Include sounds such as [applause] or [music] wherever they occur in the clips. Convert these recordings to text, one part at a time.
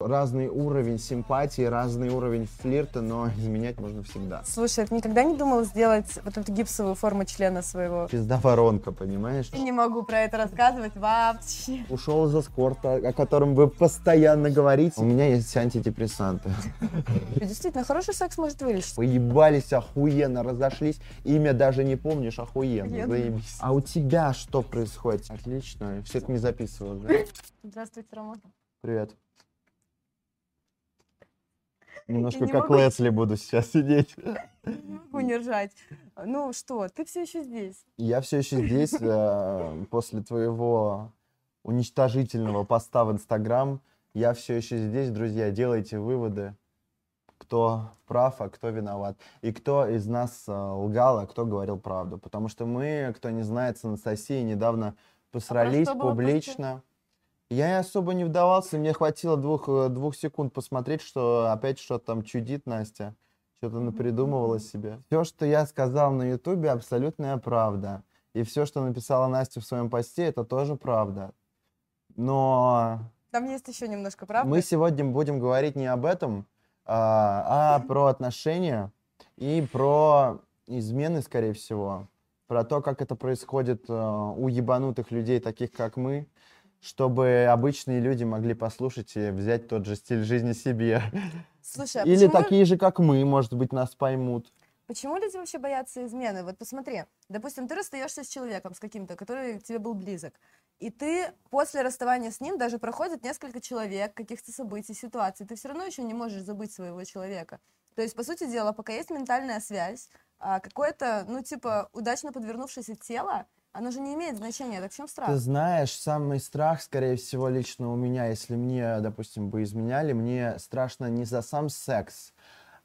Разный уровень симпатии, разный уровень флирта, но [laughs] изменять можно всегда. Слушай, ты никогда не думал сделать вот эту гипсовую форму члена своего? Пизда воронка, понимаешь? Не могу про это рассказывать вообще. Ушел из эскорта, о котором вы постоянно говорите. У меня есть антидепрессанты. Действительно, хороший секс может вылечить. Поебались охуенно, разошлись. Имя даже не помнишь, охуенно. Заебись. А у тебя что происходит? Отлично. Все это не записывал? Здравствуйте, Роман. Привет. Немножко не как могу. Лесли буду сейчас сидеть. Не могу не ржать. Ну что, ты все еще здесь. Я все еще здесь э, после твоего уничтожительного поста в Инстаграм. Я все еще здесь, друзья. Делайте выводы, кто прав, а кто виноват. И кто из нас э, лгал, а кто говорил правду. Потому что мы, кто не знает, с Анастасией недавно посрались что было публично. Я особо не вдавался, мне хватило двух, э, двух секунд посмотреть, что опять что-то там чудит Настя. Что-то напридумывала себе. Все, что я сказал на Ютубе, абсолютная правда. И все, что написала Настя в своем посте, это тоже правда. Но Там есть еще немножко правды. мы сегодня будем говорить не об этом, а, а [laughs] про отношения и про измены, скорее всего. Про то, как это происходит э, у ебанутых людей, таких как мы, чтобы обычные люди могли послушать и взять тот же стиль жизни себе. Слушай, а Или почему, такие же, как мы, может быть, нас поймут. почему люди вообще боятся измены? Вот посмотри, допустим, ты расстаешься с человеком, с каким-то, который тебе был близок, и ты после расставания с ним даже проходит несколько человек, каких-то событий, ситуаций, ты все равно еще не можешь забыть своего человека. То есть, по сути дела, пока есть ментальная связь, а какое-то, ну, типа, удачно подвернувшееся тело, оно же не имеет значения. Так в чем страх? Ты знаешь, самый страх, скорее всего, лично у меня, если мне, допустим, бы изменяли, мне страшно не за сам секс,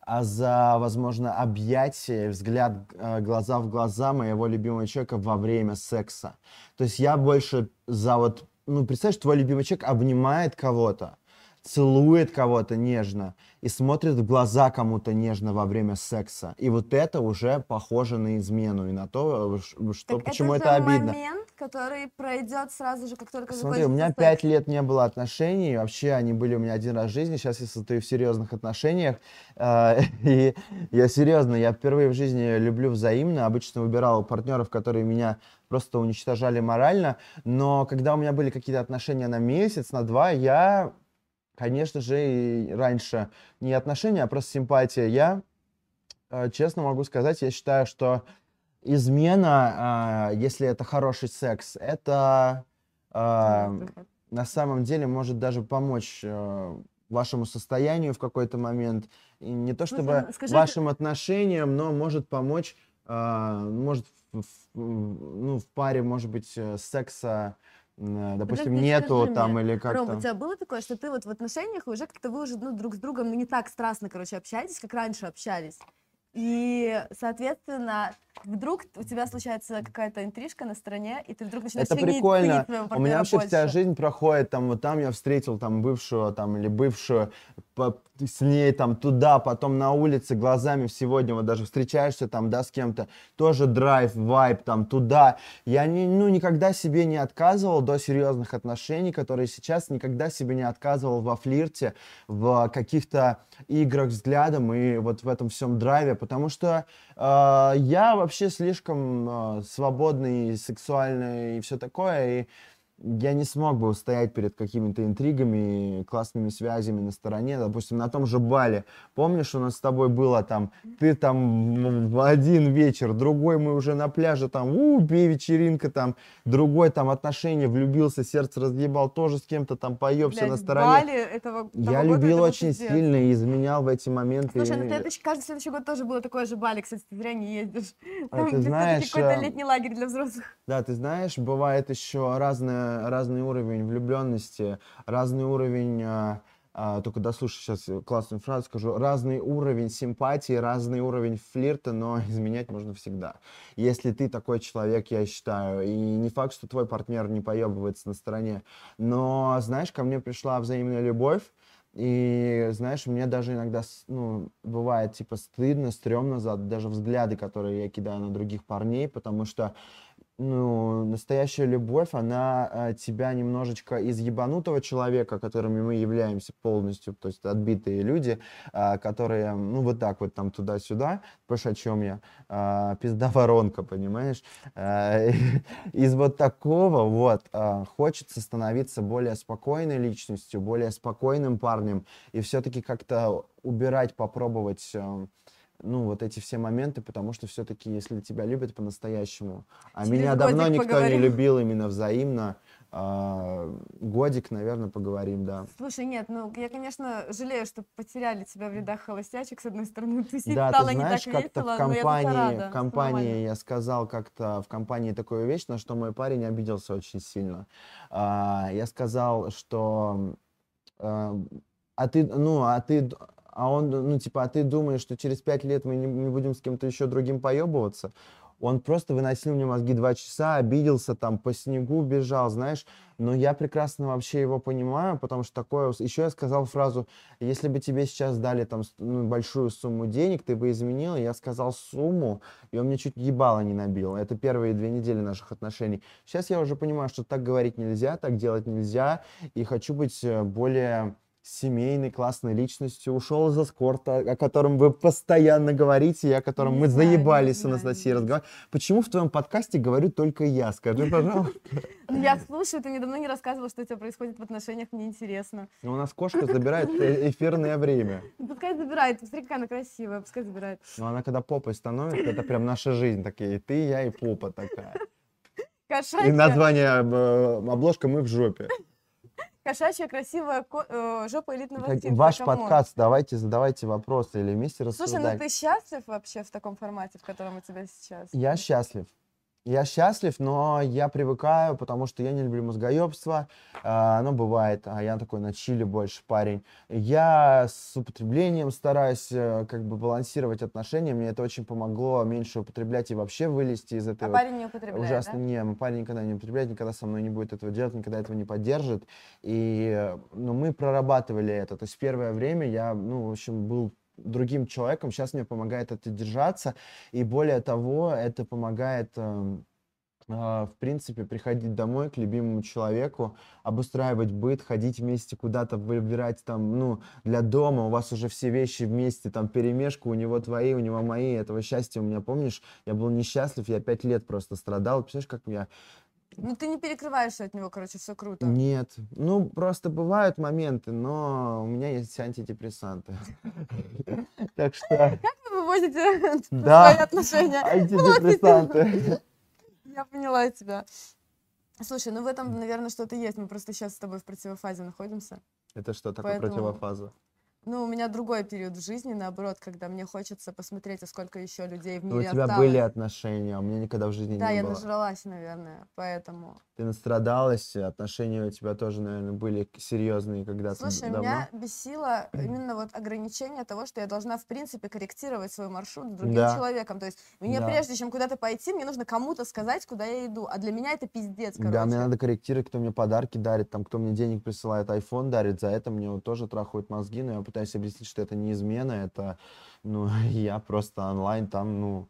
а за, возможно, объятие, взгляд э, глаза в глаза моего любимого человека во время секса. То есть я больше за вот, ну, представь, что твой любимый человек обнимает кого-то, целует кого-то нежно и смотрит в глаза кому-то нежно во время секса. И вот это уже похоже на измену и на то, что, Так почему это, это, обидно. момент, который пройдет сразу же, как только Смотри, у меня пять лет не было отношений, вообще они были у меня один раз в жизни, сейчас я состою в серьезных отношениях, э, [laughs] и я серьезно, я впервые в жизни люблю взаимно, обычно выбирал партнеров, которые меня просто уничтожали морально, но когда у меня были какие-то отношения на месяц, на два, я, конечно же, и раньше не отношения, а просто симпатия, я, э, честно могу сказать, я считаю, что измена, а, если это хороший секс, это а, на самом деле может даже помочь э, вашему состоянию в какой-то момент. И не то Слушай, чтобы ну, скажи, вашим отношениям, но может помочь, может, в, ну, в паре, может быть, э, секса, э, допустим, Подожди, нету скажи там мне, или Ром, как-то. у тебя было такое, что ты вот в отношениях уже как-то вы уже ну, друг с другом ну, не так страстно, короче, общаетесь, как раньше общались. И, соответственно, вдруг у тебя случается какая-то интрижка на стороне, и ты вдруг начинаешь Это ценить- прикольно. У меня вообще вся жизнь проходит, там, вот там я встретил там бывшую, там, или бывшую, по- с ней там туда, потом на улице, глазами сегодня, вот даже встречаешься там, да, с кем-то, тоже драйв, вайб, там, туда. Я не, ну, никогда себе не отказывал до серьезных отношений, которые сейчас никогда себе не отказывал во флирте, в каких-то играх взглядом и вот в этом всем драйве, потому что э, я вообще слишком э, свободный, сексуальный и все такое, и я не смог бы устоять перед какими-то интригами, классными связями на стороне, допустим, на том же бале. Помнишь, у нас с тобой было там, ты там в один вечер, другой мы уже на пляже, там, у, бей, вечеринка, там, другой там отношения, влюбился, сердце разъебал, тоже с кем-то там поебся Блядь, на стороне. Бали этого, Я любил это был очень пиздец. сильно и изменял в эти моменты. Слушай, ну ты каждый следующий год тоже было такое же Бали, кстати, ты зря не ездишь. А Там ты [laughs] знаешь, какой-то э, летний лагерь для взрослых. Да, ты знаешь, бывает еще разное, разный уровень влюбленности, разный уровень, а, только дослушай сейчас классную фразу скажу, разный уровень симпатии, разный уровень флирта, но [laughs] изменять можно всегда. Если ты такой человек, я считаю, и не факт, что твой партнер не поебывается на стороне, но, знаешь, ко мне пришла взаимная любовь, и, знаешь, мне даже иногда, ну, бывает, типа, стыдно, стрёмно за даже взгляды, которые я кидаю на других парней, потому что ну, настоящая любовь, она э, тебя немножечко из ебанутого человека, которыми мы являемся полностью, то есть отбитые люди, э, которые, ну, вот так вот там туда-сюда, понимаешь, о чем я, пизда воронка, понимаешь? Из вот такого вот хочется становиться более спокойной личностью, более спокойным парнем, и все-таки как-то убирать, попробовать... Э, ну, вот эти все моменты, потому что все-таки, если тебя любят по-настоящему, а Через меня давно никто поговорим. не любил именно взаимно, а, годик, наверное, поговорим, да. Слушай, нет, ну я, конечно, жалею, что потеряли тебя в рядах холостячек, с одной стороны. Ты Да, стало ты не знаешь, так как-то весело, в но я компании, рада. в компании я сказал как-то в компании такую вещь, на что мой парень обиделся очень сильно. А, я сказал, что а, а ты, ну, а ты, а он, ну, типа, а ты думаешь, что через пять лет мы не, не будем с кем-то еще другим поебываться? Он просто выносил мне мозги два часа, обиделся, там, по снегу бежал, знаешь. Но я прекрасно вообще его понимаю, потому что такое... Еще я сказал фразу, если бы тебе сейчас дали там ну, большую сумму денег, ты бы изменила. Я сказал сумму, и он мне чуть ебало не набил. Это первые две недели наших отношений. Сейчас я уже понимаю, что так говорить нельзя, так делать нельзя, и хочу быть э, более семейной, классной личностью. Ушел из эскорта, о котором вы постоянно говорите, и о котором Не мы знаю, заебались с знаю, Анастасией разговаривать. Почему в твоем подкасте говорю только я? Скажи, пожалуйста. Ну, я слушаю, ты мне давно не рассказывала, что у тебя происходит в отношениях, мне интересно. Ну, У нас кошка забирает э- эфирное время. Ну, Пускай забирает, посмотри, какая она красивая, пускай забирает. Но она когда попой становится, это прям наша жизнь такие. Ты, я и попа такая. И Кошачья, название э, обложка «Мы в жопе». Кошачья красивая ко- э, жопа элитного Как- типа. Ваш come on. подкаст, давайте задавайте вопросы или вместе Слушай, ну рассуждать. ты счастлив вообще в таком формате, в котором у тебя сейчас? Я счастлив. Я счастлив, но я привыкаю, потому что я не люблю мозгоебство. а, Оно бывает, а я такой на чиле больше парень. Я с употреблением стараюсь э, как бы балансировать отношения. Мне это очень помогло меньше употреблять и вообще вылезти из этой А парень не употребляет, Ужасно. да? Не, парень никогда не употребляет, никогда со мной не будет этого делать, никогда этого не поддержит. И э, ну, мы прорабатывали это. То есть первое время я, ну, в общем, был другим человеком. Сейчас мне помогает это держаться. И более того, это помогает... эм, а, в принципе, приходить домой к любимому человеку, обустраивать быт, ходить вместе куда-то, выбирать там, ну, для дома, у вас уже все вещи вместе, там, перемешку, у него твои, у него мои, этого счастья у меня, помнишь, я был несчастлив, я пять лет просто страдал, представляешь, как я... Ну ты не перекрываешься от него, короче, все круто. Нет, ну, просто бывают моменты, но у меня есть антидепрессанты. [laughs] Так что [laughs] Как вы вывозите [laughs] Да. свои отношения? антидепрессанты. Я поняла тебя. Слушай, ну в этом, наверное, что-то есть. Мы просто сейчас с тобой в противофазе находимся. Это что такое противофаза? Ну, у меня другой период в жизни, наоборот, когда мне хочется посмотреть, а сколько еще людей в Ну, У мире тебя осталось. были отношения, а у меня никогда в жизни Да, не я было. нажралась, наверное, поэтому. Ты настрадалась, отношения у тебя тоже, наверное, были серьезные когда-то Слушай, давно. меня бесило именно вот ограничение того, что я должна, в принципе, корректировать свой маршрут с другим Да. человеком. То есть мне Да. прежде чем куда-то пойти, мне нужно кому-то сказать, куда я иду. А для меня это пиздец, короче. Да, мне надо корректировать, кто мне подарки дарит, там, кто мне денег присылает, iPhone дарит, за это мне вот тоже трахают мозги, но я пытаюсь объяснить, что это не измена, это, ну, [laughs] я просто онлайн там, ну,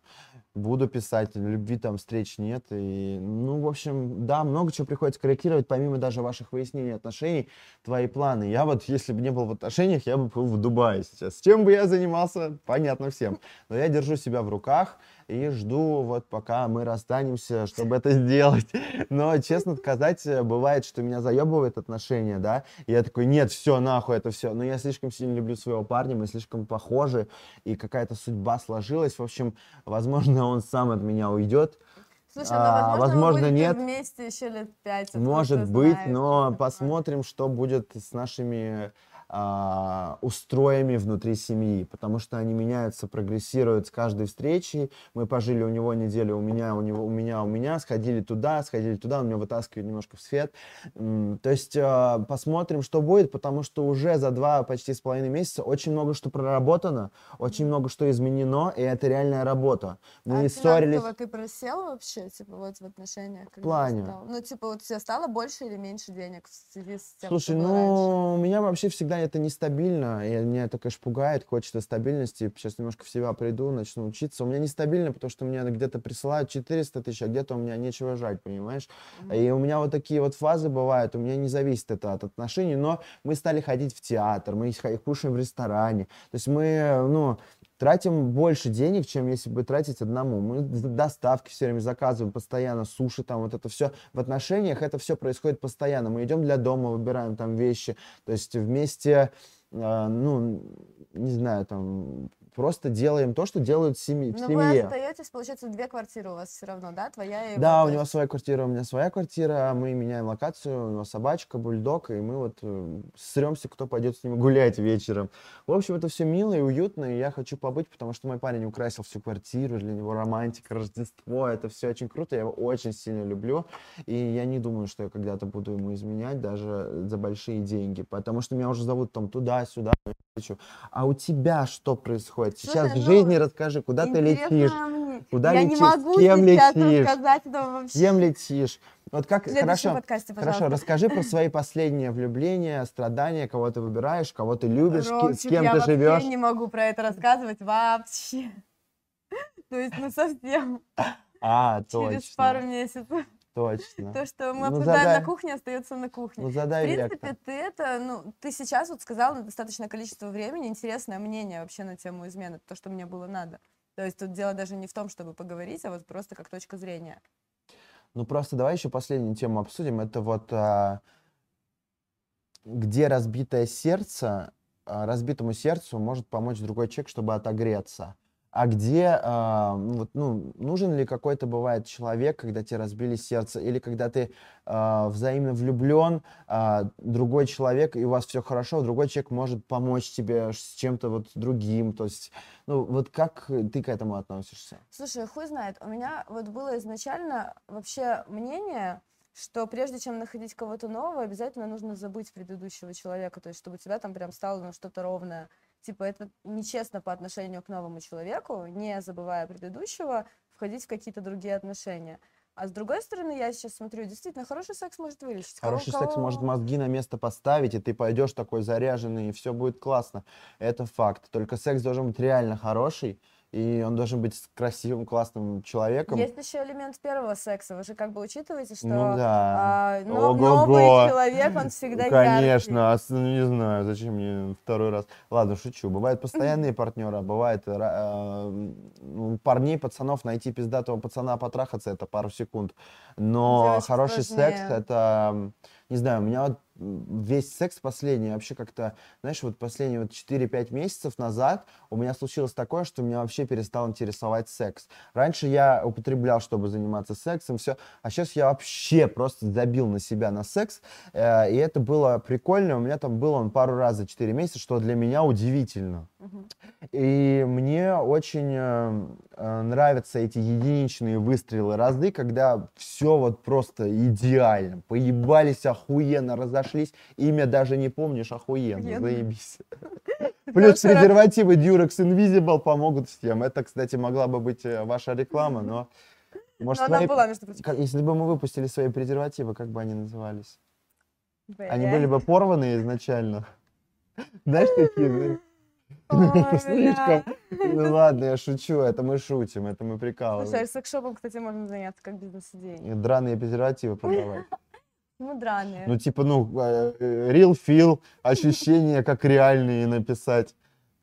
буду писать, любви там встреч нет, и, ну, в общем, да, много чего приходится корректировать, помимо даже ваших выяснений отношений, твои планы. Я вот, если бы не был в отношениях, я бы был в Дубае сейчас. Чем бы я занимался, понятно всем. Но я держу себя в руках и жду вот пока мы расстанемся, чтобы это сделать. Но, честно сказать, бывает, что меня заебывает отношения, да, и я такой, нет, все, нахуй это все. Но я слишком сильно люблю своего парня, мы слишком похожи, и какая-то судьба сложилась. В общем, возможно, он сам от меня уйдет. Слушай, ну, А, возможно, возможно, вы нет. вместе еще лет пять. откуда Может быть, знаешь, но посмотрим, что будет с нашими а, устроями внутри семьи, потому что они меняются, прогрессируют с каждой встречей. Мы пожили у него неделю, у меня, у него, у меня, у меня, сходили туда, сходили туда, он меня вытаскивает немножко в свет. То есть а, посмотрим, что будет, потому что уже за два почти с половиной месяца очень много что проработано, очень много что изменено, и это реальная работа. Мы А ссорились. ты просел вообще, типа, вот в отношениях? ты плане? стал? Ну, типа, вот у тебя стало больше или меньше денег в связи с тем, Слушай, что было раньше? ну, у меня вообще всегда это нестабильно, и меня это, конечно, пугает, хочется стабильности. Сейчас немножко в себя приду, начну учиться. У меня нестабильно, потому что мне где-то присылают 400 тысяч, а где-то у меня нечего жать, понимаешь? И у меня вот такие вот фазы бывают, у меня не зависит это от отношений, но мы стали ходить в театр, мы кушаем в ресторане. То есть мы, ну, тратим больше денег, чем если бы тратить одному. Мы доставки все время заказываем постоянно, суши там, вот это все. В отношениях это все происходит постоянно. Мы идем для дома, выбираем там вещи. То есть вместе, э, ну, не знаю, там, просто делаем то, что делают семьи, в Но семье. вы остаетесь, получается, две квартиры у вас все равно, да? Твоя и Да, его, у то него своя квартира, у меня своя квартира, мы меняем локацию, у него собачка, бульдог, и мы вот э, сремся, кто пойдет с ним гулять вечером. В общем, это все мило и уютно, и я хочу побыть, потому что мой парень украсил всю квартиру, для него романтика, [laughs] Рождество, это все очень круто, я его очень сильно люблю, и я не думаю, что я когда-то буду ему изменять даже за большие деньги, потому что меня уже зовут там туда-сюда, хочу. А у тебя что происходит? Сейчас Слушай, в ну, жизни расскажи, куда ты летишь, мне. Куда Я летишь? не могу С кем летишь? вообще. с кем летишь? Вот как, хорошо, подкасте, хорошо, расскажи про [clears throat] свои последние влюбления, страдания, кого ты выбираешь, кого ты любишь, ки- с Ромчик, кем я ты вообще живешь. не могу про это рассказывать вообще. [laughs] То есть, ну совсем. А, Через пару точно, месяцев. Точно. То, что мы Ну, обсуждаем задай. на кухне, остается на кухне. Ну, В задай принципе, вектор. ты это, ну, ты сейчас вот сказал на достаточное количество времени интересное мнение вообще на тему измены, то, что мне было надо. То есть тут дело даже не в том, чтобы поговорить, а вот просто как точка зрения. Ну, просто давай еще последнюю тему обсудим. Это вот а, где разбитое сердце, а, разбитому сердцу может помочь другой человек, чтобы отогреться. А где, ну, вот, ну, нужен ли какой-то бывает человек, когда тебе разбили сердце, или когда ты а, взаимно влюблен, а, другой человек, и у вас все хорошо, другой человек может помочь тебе с чем-то вот другим, то есть, ну, вот как ты к этому относишься? Слушай, хуй знает, у меня вот было изначально вообще мнение, что прежде чем находить кого-то нового, обязательно нужно забыть предыдущего человека, то есть чтобы у тебя там прям стало ну, что-то ровное. Типа это нечестно по отношению к новому человеку, не забывая предыдущего, входить в какие-то другие отношения. А с другой стороны, я сейчас смотрю, действительно, хороший секс может вылечить. Кого- Хороший секс может кого- мозги на место поставить, и ты пойдешь такой заряженный, и все будет классно. Это факт. Только секс должен быть реально хороший, и он должен быть красивым, классным человеком. Есть еще элемент первого секса. Вы же как бы учитываете, что Ну да. а, но- Ого-го. новый человек, он всегда яркий. Конечно, а с- ну, не знаю, зачем мне второй раз. Ладно, шучу. Бывают [laughs] постоянные партнеры, а бывает э, парней, пацанов найти пиздатого пацана, потрахаться это пару секунд. Но Девочек хороший секс сложнее. это, м, не знаю, у меня вот весь секс последний вообще как-то, знаешь, вот последние вот 4-5 месяцев назад у меня случилось такое, что меня вообще перестал интересовать секс. Раньше я употреблял, чтобы заниматься сексом, все, а сейчас я вообще просто забил на себя на секс, э, и это было прикольно. У меня там был он пару раз за 4 месяца, что для меня удивительно. И мне очень э, э, нравятся эти единичные выстрелы разы, когда все вот просто идеально. Поебались охуенно, разошлись. Имя даже не помнишь, охуенно, заебись. [laughs] Плюс презервативы Durex Invisible помогут всем. Это, кстати, могла бы быть э, ваша реклама, но... Может, Но она свои- была, между прочим. если бы мы выпустили свои презервативы, как бы они назывались? Они Бля. были бы порваны изначально. [laughs] Знаешь, такие, Ой, [laughs] слишком... Ну ладно, я шучу, это мы шутим, это мы Слушай, а прикалываем. секс-шопом, кстати, можно заняться как бизнес-идеей. Драные презервативы продавать. Ну. Ну, типа, ну, э, э, real feel, ощущения как реальные написать.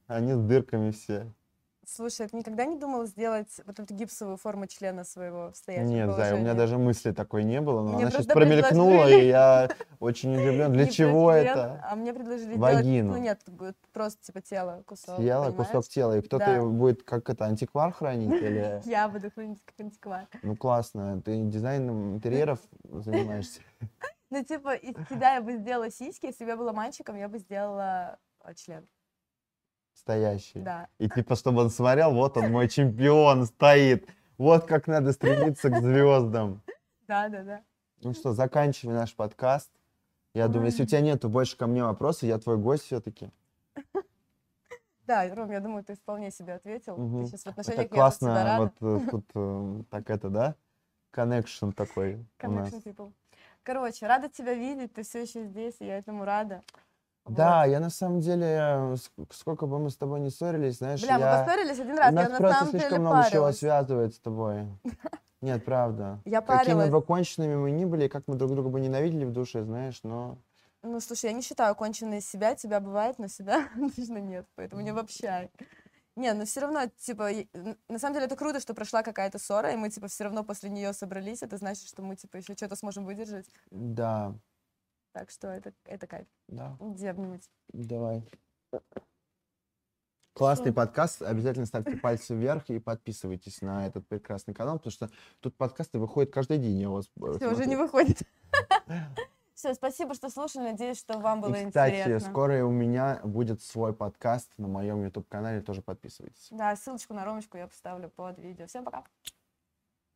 Они с дырками все. Слушай, ты никогда не думал сделать вот эту гипсовую форму члена своего в стоячем Нет, Зай, у меня положении? даже мысли такой не было, но Мне она сейчас промелькнула, предложили. и я очень удивлен. Для чего это? А мне предложили Вагину. делать, ну нет, просто типа тело, кусок, Тело, понимаешь? кусок тела, и кто-то Да. будет как это, антиквар хранить [laughs] или... Я буду хранить как антиквар. Ну, классно, ты дизайном интерьеров [laughs] занимаешься? Ну, типа, из себя я бы сделала сиськи, если бы я была мальчиком, я бы сделала а, член. Стоящий. Да. И типа, чтобы он смотрел, вот он мой чемпион стоит. Вот как надо стремиться к звездам. Да, да, да. Ну что, заканчивай наш подкаст. Я думаю, если у тебя нету больше ко мне вопросов, я твой гость все-таки. Да, Ром, я думаю, ты вполне себе ответил. Мгм. Ты сейчас в Это отношениях тебя классно, вот э, тут э, так это, да? Connection такой. Connection people. Короче, рада тебя видеть, ты все еще здесь, и я этому рада. Да, Вот. я на самом деле, э, ск- сколько бы мы с тобой не ссорились, знаешь, Бля, мы я... поссорились один раз, Нас я на просто самом слишком деле много чего парилась. связывает с тобой. [laughs] Нет, правда. Я Какими парилась. бы конченными мы ни были, как мы друг друга бы ненавидели в душе, знаешь, но... Ну, слушай, я не считаю конченые себя, тебя бывает, но себя [laughs] точно нет, поэтому не обобщай. Не, но все равно, типа, на самом деле это круто, что прошла какая-то ссора, и мы, типа, все равно после нее собрались, это значит, что мы, типа, еще что-то сможем выдержать, Да, так что это, это кайф. да, Иди обнимать. давай. Классный подкаст. Обязательно ставьте пальцы вверх и подписывайтесь на этот прекрасный канал, потому что тут подкасты выходят каждый день. Я вас э, Все, уже смотрю. не выходит. [laughs] Все, спасибо, что слушали, надеюсь, что вам было И, кстати, интересно. скоро и у меня будет свой подкаст на моем YouTube-канале, тоже подписывайтесь. Да, ссылочку на Ромочку я поставлю под видео. Всем пока.